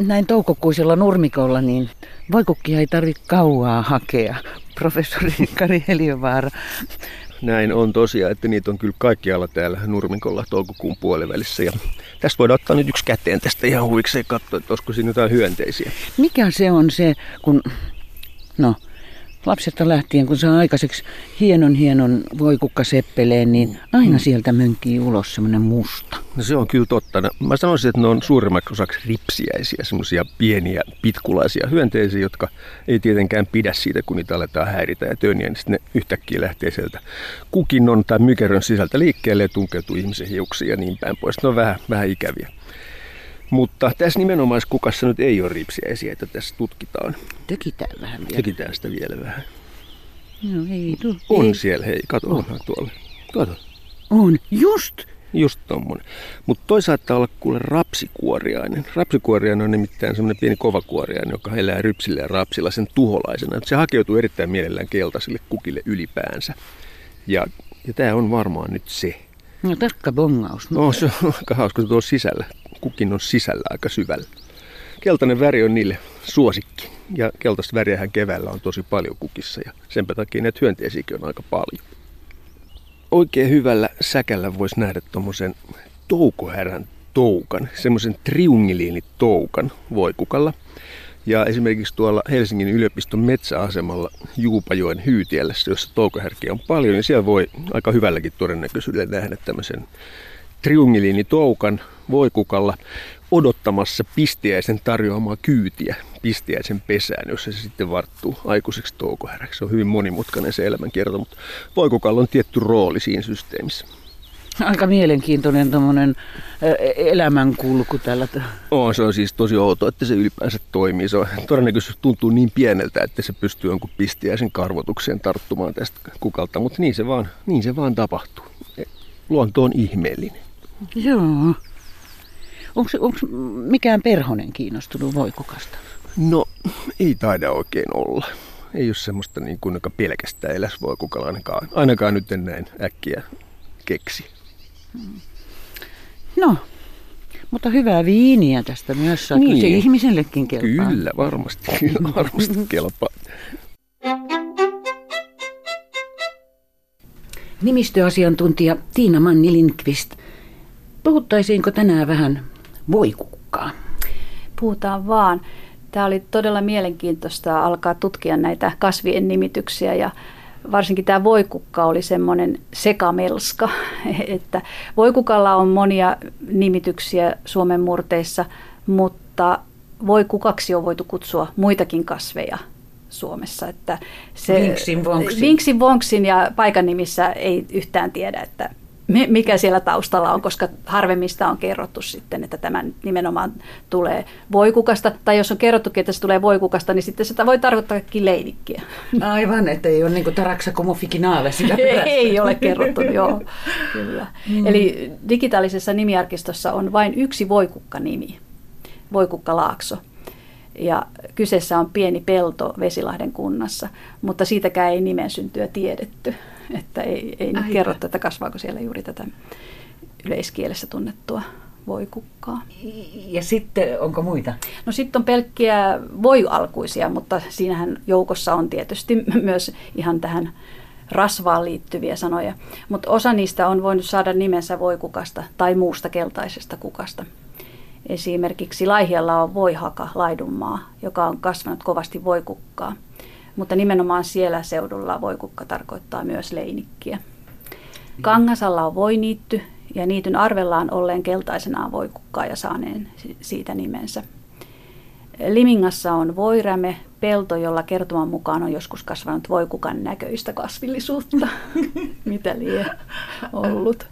näin toukokuisella nurmikolla, niin voikukkia ei tarvitse kauaa hakea. Professori Kari Heliövaara. Näin on tosiaan, että niitä on kyllä kaikkialla täällä nurmikolla toukokuun puolivälissä. Ja tästä voidaan ottaa nyt yksi käteen tästä ihan huvikseen katsoa, että olisiko siinä jotain hyönteisiä. Mikä se on se, kun no, lapsesta lähtien, kun saa aikaiseksi hienon hienon voikukkaseppeleen, niin aina sieltä mönkii ulos semmoinen musta. No se on kyllä totta. No, mä sanoisin, että ne on suurimmaksi osaksi ripsiäisiä, semmoisia pieniä pitkulaisia hyönteisiä, jotka ei tietenkään pidä siitä, kun niitä aletaan häiritä ja töniä, niin sitten ne yhtäkkiä lähtee sieltä kukinnon tai mykerön sisältä liikkeelle ja tunkeutuu ihmisen hiuksiin ja niin päin pois. Ne on vähän, vähän ikäviä. Mutta tässä nimenomaan kukassa nyt ei ole ripsiäisiä, että tässä tutkitaan. Tekitään vähän vielä. Tekitään sitä vielä vähän. No ei, tu, On ei. siellä, hei, kato, onhan tuolla. Kato, On, just. just tommonen. Mutta toi saattaa olla kuule rapsikuoriainen. Rapsikuoriainen on nimittäin semmoinen pieni kovakuoriainen, joka elää rypsillä ja rapsilla sen tuholaisena. Se hakeutuu erittäin mielellään keltaisille kukille ylipäänsä. Ja, ja tämä on varmaan nyt se. No tarkka bongaus. No se on aika hauska tuolla sisällä. Kukin on sisällä aika syvällä. Keltainen väri on niille suosikki. Ja keltaista väriähän keväällä on tosi paljon kukissa ja sen takia näitä hyönteisiäkin on aika paljon. Oikein hyvällä säkällä voisi nähdä tuommoisen toukohärän toukan, semmoisen triungiliinitoukan voikukalla. Ja esimerkiksi tuolla Helsingin yliopiston metsäasemalla Juupajoen hyytiellä, jossa toukohärkiä on paljon, niin siellä voi aika hyvälläkin todennäköisyydellä nähdä tämmöisen triungiliinitoukan voikukalla odottamassa pistiäisen tarjoamaa kyytiä pistiäisen pesään, jossa se sitten varttuu aikuiseksi toukohäräksi. Se on hyvin monimutkainen se elämänkierto, mutta voikukalla on tietty rooli siinä systeemissä. Aika mielenkiintoinen tommonen elämänkulku tällä. On, se on siis tosi outo, että se ylipäänsä toimii. Se on, todennäköisesti tuntuu niin pieneltä, että se pystyy jonkun pistiäisen karvotukseen tarttumaan tästä kukalta, mutta niin se vaan, niin se vaan tapahtuu. Luonto on ihmeellinen. Joo. Onko mikään perhonen kiinnostunut voikukasta? No, ei taida oikein olla. Ei ole semmoista niin kuin, joka pelkästään eläs voi kukalla ainakaan. Ainakaan nyt en näin äkkiä keksi. No, mutta hyvää viiniä tästä myös saa. Niin. Se ihmisellekin kelpaa. Kyllä, varmasti, kyllä varmasti kelpaa. Nimistöasiantuntija Tiina Manni Lindqvist. Puhuttaisiinko tänään vähän voikukkaa? Puhutaan vaan. Tämä oli todella mielenkiintoista alkaa tutkia näitä kasvien nimityksiä ja varsinkin tämä voikukka oli semmoinen sekamelska, että voikukalla on monia nimityksiä Suomen murteissa, mutta voikukaksi on voitu kutsua muitakin kasveja Suomessa. Että se, Vinksin vonksin. Vinksin vonksin ja paikan nimissä ei yhtään tiedä, että mikä siellä taustalla on, koska harvemmista on kerrottu sitten, että tämä nimenomaan tulee voikukasta. Tai jos on kerrottukin, että se tulee voikukasta, niin sitten sitä voi tarkoittaakin leinikkiä. Aivan, että ei ole niin kuin taraksa como fikinaale sillä ei, ei ole kerrottu, joo. Kyllä. Mm. Eli digitaalisessa nimiarkistossa on vain yksi voikukka-nimi, Voikukka-Laakso. Ja kyseessä on pieni pelto Vesilahden kunnassa, mutta siitäkään ei nimen syntyä tiedetty. Että ei, ei nyt kerrottu, että kasvaako siellä juuri tätä yleiskielessä tunnettua voikukkaa. Ja sitten onko muita? No sitten on pelkkiä voialkuisia, mutta siinähän joukossa on tietysti myös ihan tähän rasvaan liittyviä sanoja. Mutta osa niistä on voinut saada nimensä voikukasta tai muusta keltaisesta kukasta. Esimerkiksi Laihialla on voihaka laidunmaa, joka on kasvanut kovasti voikukkaa. Mutta nimenomaan siellä seudulla voikukka tarkoittaa myös leinikkiä. Kangasalla on voiniitty ja niityn arvellaan olleen keltaisenaan voikukkaa ja saaneen si- siitä nimensä. Limingassa on voiräme, pelto, jolla kertoman mukaan on joskus kasvanut voikukan näköistä kasvillisuutta. Mitä lie ollut.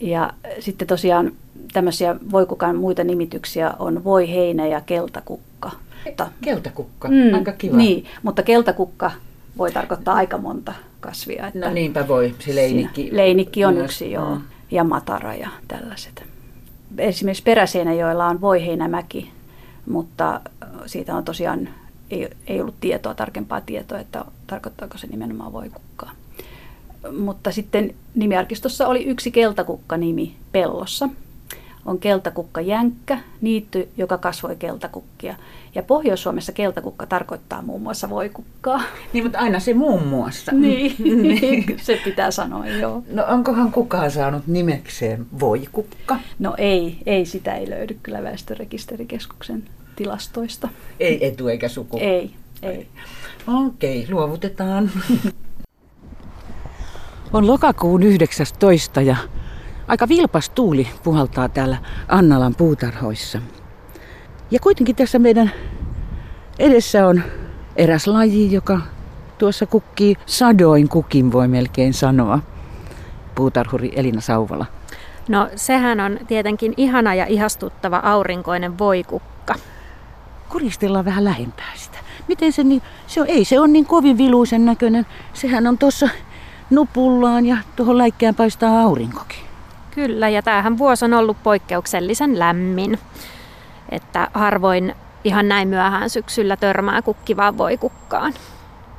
Ja sitten tosiaan tämmöisiä voikukan muita nimityksiä on voiheinä ja keltakukka. Mutta, Keltakukka, mm, aika kiva. Niin, mutta keltakukka voi tarkoittaa aika monta kasvia. Että No niinpä voi, se leinikki. Siinä- Leinikki on myös. yksi, joo. Mm. Ja matara ja tällaiset. Esimerkiksi Peräseinäjoella on Voiheinämäki, mutta siitä on tosiaan, ei, ei ollut tietoa, tarkempaa tietoa, että tarkoittaako se nimenomaan voikukkaa. Mutta sitten nimiarkistossa oli yksi keltakukka-nimi Pellossa. On keltakukka jänkkä, niitty, joka kasvoi keltakukkia. Ja Pohjois-Suomessa keltakukka tarkoittaa muun muassa voikukkaa. Niin, mutta aina se muun muassa. Niin, niin. se pitää sanoa, joo. No onkohan kukaan saanut nimekseen voikukka? No ei, ei sitä ei löydy kyllä väestörekisterikeskuksen tilastoista. Ei etu eikä suku? Ei, ei. Okei, luovutetaan. On lokakuun 19 ja aika vilpas tuuli puhaltaa täällä Annalan puutarhoissa. Ja kuitenkin tässä meidän edessä on eräs laji, joka tuossa kukkii sadoin kukin, voi melkein sanoa. Puutarhuri Elina Sauvala. No sehän on tietenkin ihana ja ihastuttava aurinkoinen voikukka. Kuristellaan vähän lähempää sitä. Miten se niin, se on, ei se on niin kovin viluisen näköinen. Sehän on tuossa nupullaan ja tuohon läikkään paistaa aurinkokin. Kyllä, ja tämähän vuosi on ollut poikkeuksellisen lämmin. Että harvoin ihan näin myöhään syksyllä törmää kukkivaan voikukkaan.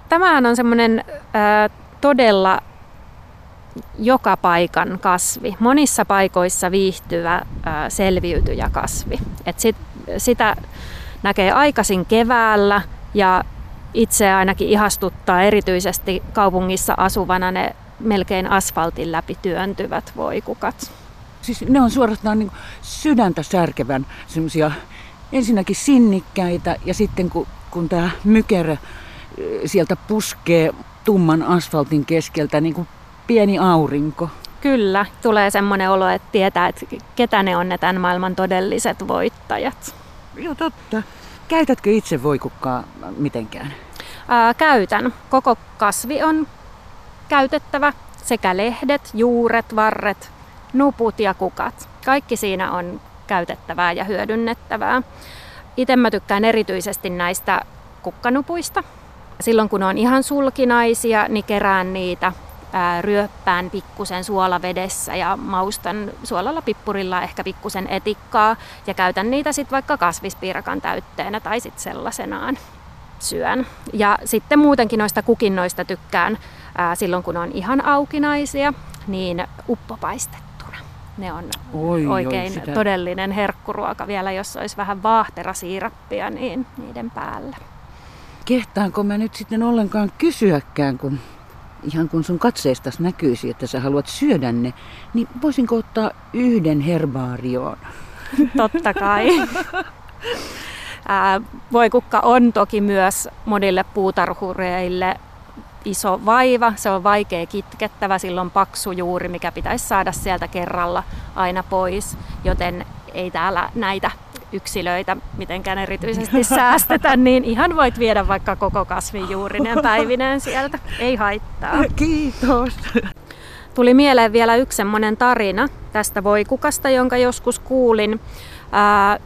Tämähän on semmoinen todella joka paikan kasvi, monissa paikoissa viihtyvä ää, selviytyjä kasvi. Et sit, sitä näkee aikaisin keväällä ja itse ainakin ihastuttaa erityisesti kaupungissa asuvana ne melkein asfaltin läpi työntyvät voikukat. Siis ne on suorastaan niin sydäntä särkevän semmoisia ensinnäkin sinnikkäitä ja sitten kun, kun tämä mykerä sieltä puskee tumman asfaltin keskeltä niin kuin pieni aurinko. Kyllä, tulee semmoinen olo, että tietää, että ketä ne on ne tämän maailman todelliset voittajat. Joo, totta. Käytätkö itse voikukkaa mitenkään? Ää, käytän. Koko kasvi on käytettävä. Sekä lehdet, juuret, varret, nuput ja kukat. Kaikki siinä on käytettävää ja hyödynnettävää. Itse mä tykkään erityisesti näistä kukkanupuista. Silloin kun on ihan sulkinaisia, niin kerään niitä ryöppään pikkusen suolavedessä ja maustan suolalla pippurilla ehkä pikkusen etikkaa ja käytän niitä sitten vaikka kasvispiirakan täytteenä tai sitten sellaisenaan syön. Ja sitten muutenkin noista kukinnoista tykkään ää, silloin kun on ihan aukinaisia, niin uppopaistettuna. Ne on oi, oikein oi, sitä... todellinen herkkuruoka vielä, jos olisi vähän vaahterasiirappia niin niiden päällä. Kehtaanko mä nyt sitten ollenkaan kysyäkään, kun ihan kun sun katseestas näkyisi, että sä haluat syödä ne, niin voisinko ottaa yhden herbaarioon? Totta kai. Ää, voikukka on toki myös monille puutarhureille iso vaiva, se on vaikea kitkettävä, silloin paksu juuri, mikä pitäisi saada sieltä kerralla aina pois, joten ei täällä näitä yksilöitä mitenkään erityisesti säästetä, niin ihan voit viedä vaikka koko kasvin juurinen päivineen sieltä. Ei haittaa. Kiitos. Tuli mieleen vielä yksi semmoinen tarina tästä voikukasta, jonka joskus kuulin.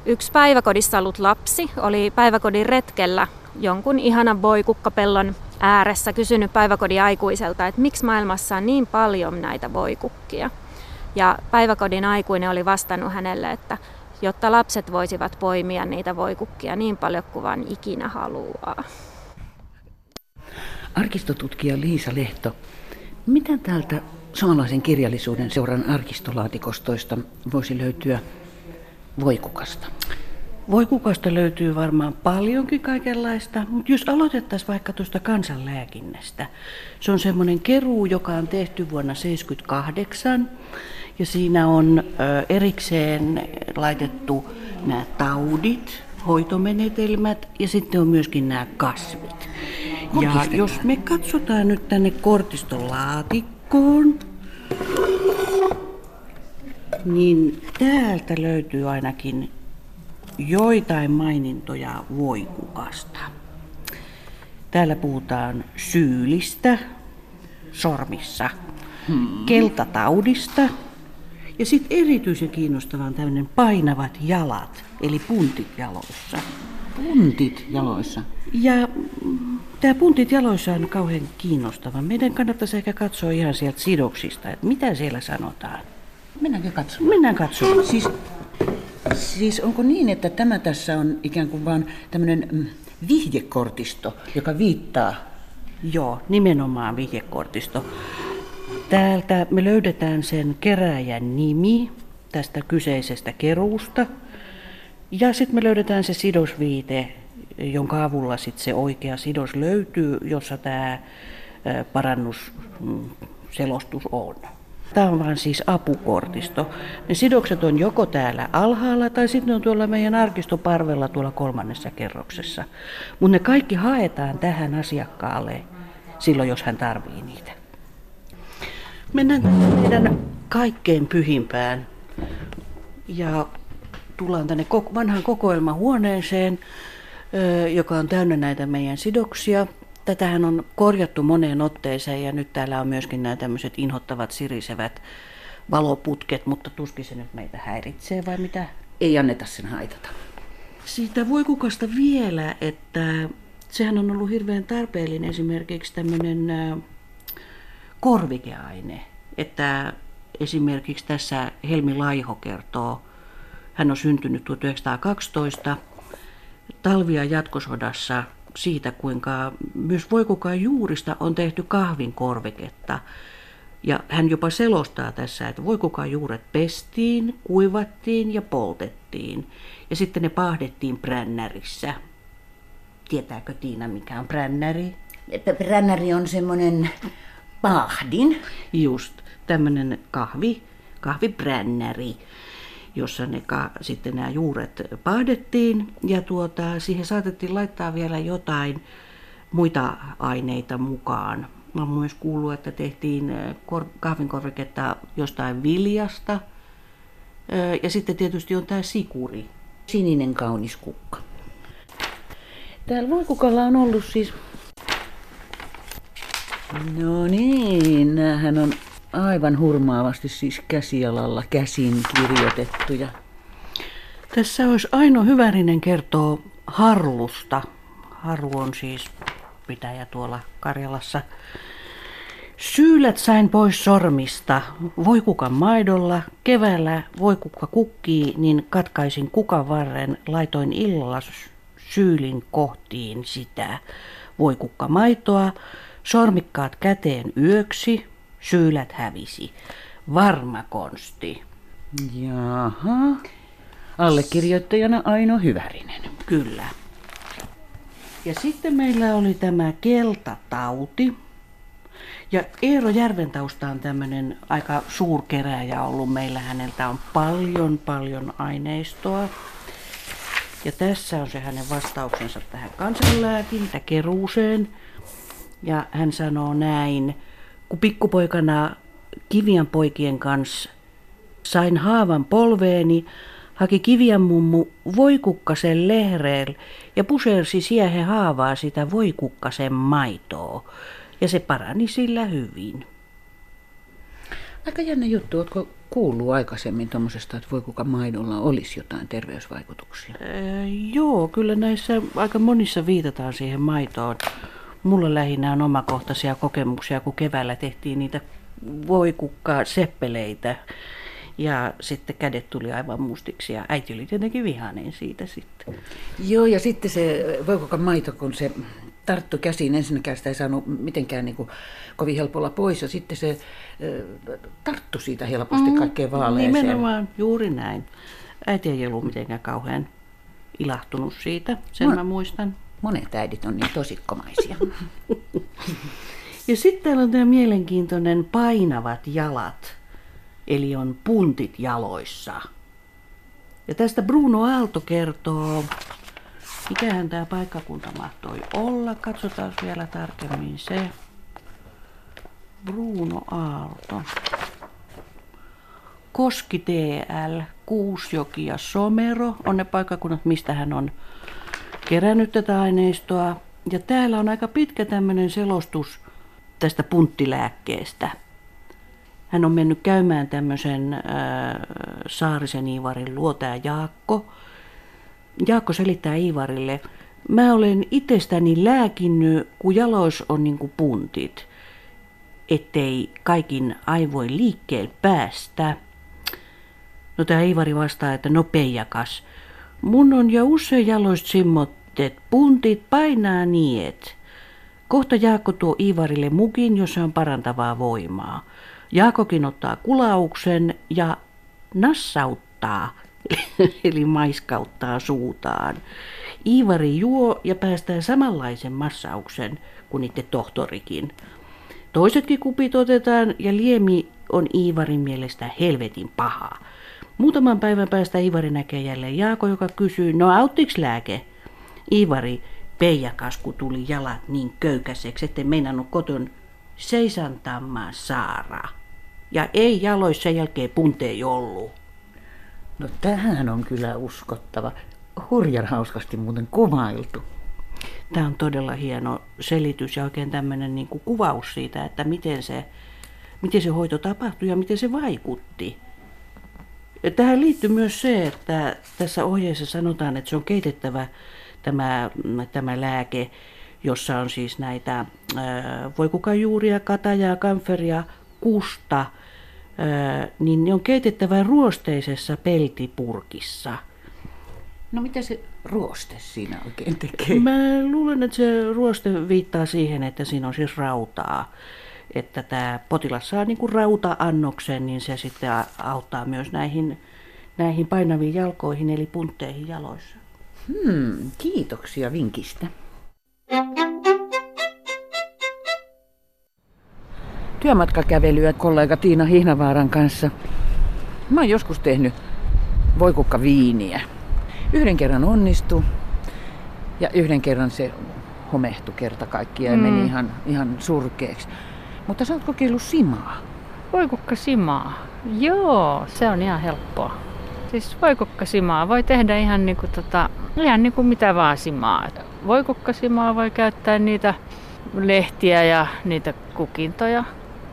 yksi päiväkodissa ollut lapsi oli päiväkodin retkellä jonkun ihanan voikukkapellon ääressä kysynyt päiväkodin aikuiselta, että miksi maailmassa on niin paljon näitä voikukkia. Ja päiväkodin aikuinen oli vastannut hänelle, että jotta lapset voisivat poimia niitä voikukkia niin paljon kuin vaan ikinä haluaa. Arkistotutkija Liisa Lehto, mitä täältä suomalaisen kirjallisuuden seuran arkistolaatikostoista voisi löytyä voikukasta? Voikukasta löytyy varmaan paljonkin kaikenlaista, mutta jos aloitettaisiin vaikka tuosta kansanlääkinnästä. Se on semmoinen keruu, joka on tehty vuonna 1978 ja siinä on erikseen laitettu nämä taudit, hoitomenetelmät ja sitten on myöskin nämä kasvit. Ja jos me katsotaan nyt tänne kortistolaatikkoon, niin täältä löytyy ainakin joitain mainintoja voikukasta. Täällä puhutaan syylistä sormissa, hmm. keltataudista, ja sitten erityisen kiinnostavaa on tämmöinen painavat jalat, eli puntit jaloissa. Puntit jaloissa? Ja tämä puntit jaloissa on kauhean kiinnostava. Meidän kannattaisi ehkä katsoa ihan sieltä sidoksista, että mitä siellä sanotaan. Mennäänkö katsomaan? Mennään katsomaan. Siis, siis onko niin, että tämä tässä on ikään kuin vaan tämmöinen mm, vihjekortisto, joka viittaa? Joo, nimenomaan vihjekortisto. Täältä me löydetään sen keräjän nimi, tästä kyseisestä keruusta. Ja sitten me löydetään se sidosviite, jonka avulla sitten se oikea sidos löytyy, jossa tämä parannusselostus on. Tämä on vaan siis apukortisto. Ne sidokset on joko täällä alhaalla tai sitten on tuolla meidän arkistoparvella tuolla kolmannessa kerroksessa. Mutta ne kaikki haetaan tähän asiakkaalle silloin, jos hän tarvii niitä. Mennään meidän kaikkein pyhimpään ja tullaan tänne vanhaan kokoelmahuoneeseen, joka on täynnä näitä meidän sidoksia. Tätähän on korjattu moneen otteeseen ja nyt täällä on myöskin nämä tämmöiset inhottavat sirisevät valoputket, mutta tuskin se nyt meitä häiritsee vai mitä? Ei anneta sen haitata. Siitä voi kukasta vielä, että sehän on ollut hirveän tarpeellinen esimerkiksi tämmöinen korvikeaine, että esimerkiksi tässä Helmi Laiho kertoo, hän on syntynyt 1912 talvia jatkosodassa siitä, kuinka myös voikukaan juurista on tehty kahvin korviketta. Ja hän jopa selostaa tässä, että voikukaan juuret pestiin, kuivattiin ja poltettiin. Ja sitten ne pahdettiin brännärissä. Tietääkö Tiina, mikä on brännäri? Brännäri on semmoinen pahdin. Just, tämmöinen kahvi, kahvibrännäri jossa ne ka, sitten nämä juuret pahdettiin ja tuota, siihen saatettiin laittaa vielä jotain muita aineita mukaan. Mä olen myös kuullut, että tehtiin kor- kahvinkorviketta jostain viljasta. Ja sitten tietysti on tämä sikuri. Sininen kaunis kukka. Täällä voikukalla on ollut siis... No niin, hän on aivan hurmaavasti siis käsialalla käsin kirjoitettuja. Tässä olisi Aino Hyvärinen kertoo Harlusta. Harlu on siis pitäjä tuolla Karjalassa. Syylät sain pois sormista, voikukan maidolla, keväällä voikukka kukkii, niin katkaisin kukan varren, laitoin illalla syylin kohtiin sitä voikukka maitoa, sormikkaat käteen yöksi, syylät hävisi. Varma konsti. Jaha. Allekirjoittajana Aino Hyvärinen. Kyllä. Ja sitten meillä oli tämä keltatauti. Ja Eero Järventausta on tämmöinen aika suurkeräjä ollut. Meillä häneltä on paljon, paljon aineistoa. Ja tässä on se hänen vastauksensa tähän kansanlääkintäkeruuseen. Ja hän sanoo näin kun pikkupoikana Kivian poikien kanssa sain haavan polveeni, haki Kivian mummu voikukkasen lehreel ja pusersi siihen haavaa sitä voikukkasen maitoa. Ja se parani sillä hyvin. Aika jännä juttu, oletko kuullut aikaisemmin tuommoisesta, että voikuka maidolla olisi jotain terveysvaikutuksia? Ee, joo, kyllä näissä aika monissa viitataan siihen maitoon. Mulla lähinnä on omakohtaisia kokemuksia, kun keväällä tehtiin niitä voikukkaa seppeleitä. Ja sitten kädet tuli aivan mustiksi ja äiti oli tietenkin vihainen siitä sitten. Joo, ja sitten se voikukan maito, kun se tarttu käsiin, ensinnäkään sitä ei saanut mitenkään niin kuin kovin helpolla pois, ja sitten se äh, tarttu siitä helposti mm, kaikkeen vaaleeseen. Nimenomaan, juuri näin. Äiti ei ollut mitenkään kauhean ilahtunut siitä, sen no. mä muistan. Monet äidit on niin tosikkomaisia. ja sitten täällä on tämä mielenkiintoinen painavat jalat, eli on puntit jaloissa. Ja tästä Bruno Aalto kertoo, mikähän tämä paikkakunta mahtoi olla. Katsotaan vielä tarkemmin se. Bruno Aalto. Koski TL, Kuusjoki ja Somero on ne paikkakunnat, mistä hän on kerännyt tätä aineistoa. Ja täällä on aika pitkä tämmöinen selostus tästä punttilääkkeestä. Hän on mennyt käymään tämmöisen äh, Saarisen Iivarin luo, tämä Jaakko. Jaakko selittää Iivarille, mä olen itsestäni lääkinnyt, kun jalois on niinku puntit, ettei kaikin aivoin liikkeelle päästä. No tämä Iivari vastaa, että no peijakas, mun on jo usein jaloista simmot sitten puntit painaa niet. Kohta Jaakko tuo Iivarille mukin, jossa on parantavaa voimaa. Jaakokin ottaa kulauksen ja nassauttaa, eli maiskauttaa suutaan. Iivari juo ja päästää samanlaisen massauksen kuin itse tohtorikin. Toisetkin kupit otetaan ja liemi on Iivarin mielestä helvetin paha. Muutaman päivän päästä Iivari näkee jälleen Jaako, joka kysyy, no auttiks lääke? Iivari, Peijakasku tuli jalat niin köykäiseksi, ettei meinannut koton seisantamaan Saara. Ja ei jaloissa sen jälkeen puntei ollut. No tähän on kyllä uskottava. Hurjan hauskasti muuten kuvailtu. Tämä on todella hieno selitys ja oikein tämmöinen niin kuin kuvaus siitä, että miten se, miten se hoito tapahtui ja miten se vaikutti. Tähän liittyy myös se, että tässä ohjeessa sanotaan, että se on keitettävä tämä, tämä lääke, jossa on siis näitä voikukajuuria, katajaa, kamferia, kusta, niin ne on keitettävä ruosteisessa peltipurkissa. No mitä se ruoste siinä oikein tekee? Mä luulen, että se ruoste viittaa siihen, että siinä on siis rautaa. Että tämä potilas saa niinku rauta-annoksen, niin se sitten auttaa myös näihin, näihin painaviin jalkoihin, eli puntteihin jaloissa. Hmm, kiitoksia vinkistä. Työmatkakävelyä kollega Tiina Hihnavaaran kanssa. Mä oon joskus tehnyt voikukka viiniä. Yhden kerran onnistu ja yhden kerran se homehtui kerta kaikkiaan ja mm. meni ihan, ihan surkeaksi. Mutta sä oot kokeillut simaa. Voikukka simaa? Joo, se on ihan helppoa. Siis voikukkasimaa voi tehdä ihan, niin kuin tota, ihan niin kuin mitä vaan simaa. Voikukkasimaa voi käyttää niitä lehtiä ja niitä kukintoja.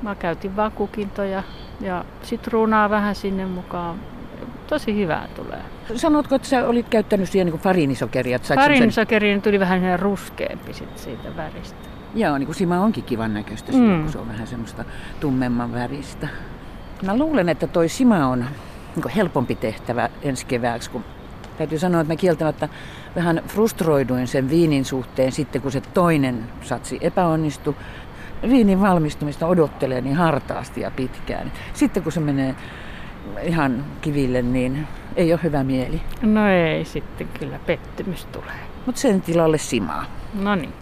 Mä käytin vaan kukintoja ja sitruunaa vähän sinne mukaan. Tosi hyvää tulee. Sanotko, että sä olit käyttänyt siihen niin farinisokeria? Farinisokeriin tuli vähän ruskeampi sit siitä väristä. Joo, niin kuin sima onkin kivan näköistä mm. kun se on vähän semmoista tummemman väristä. Mä luulen, että toi sima on niin helpompi tehtävä ensi kevääksi, kun täytyy sanoa, että mä kieltämättä vähän frustroiduin sen viinin suhteen sitten, kun se toinen satsi epäonnistui. Viinin valmistumista odottelee niin hartaasti ja pitkään. Sitten kun se menee ihan kiville, niin ei ole hyvä mieli. No ei, sitten kyllä pettymys tulee. Mutta sen tilalle simaa. No niin.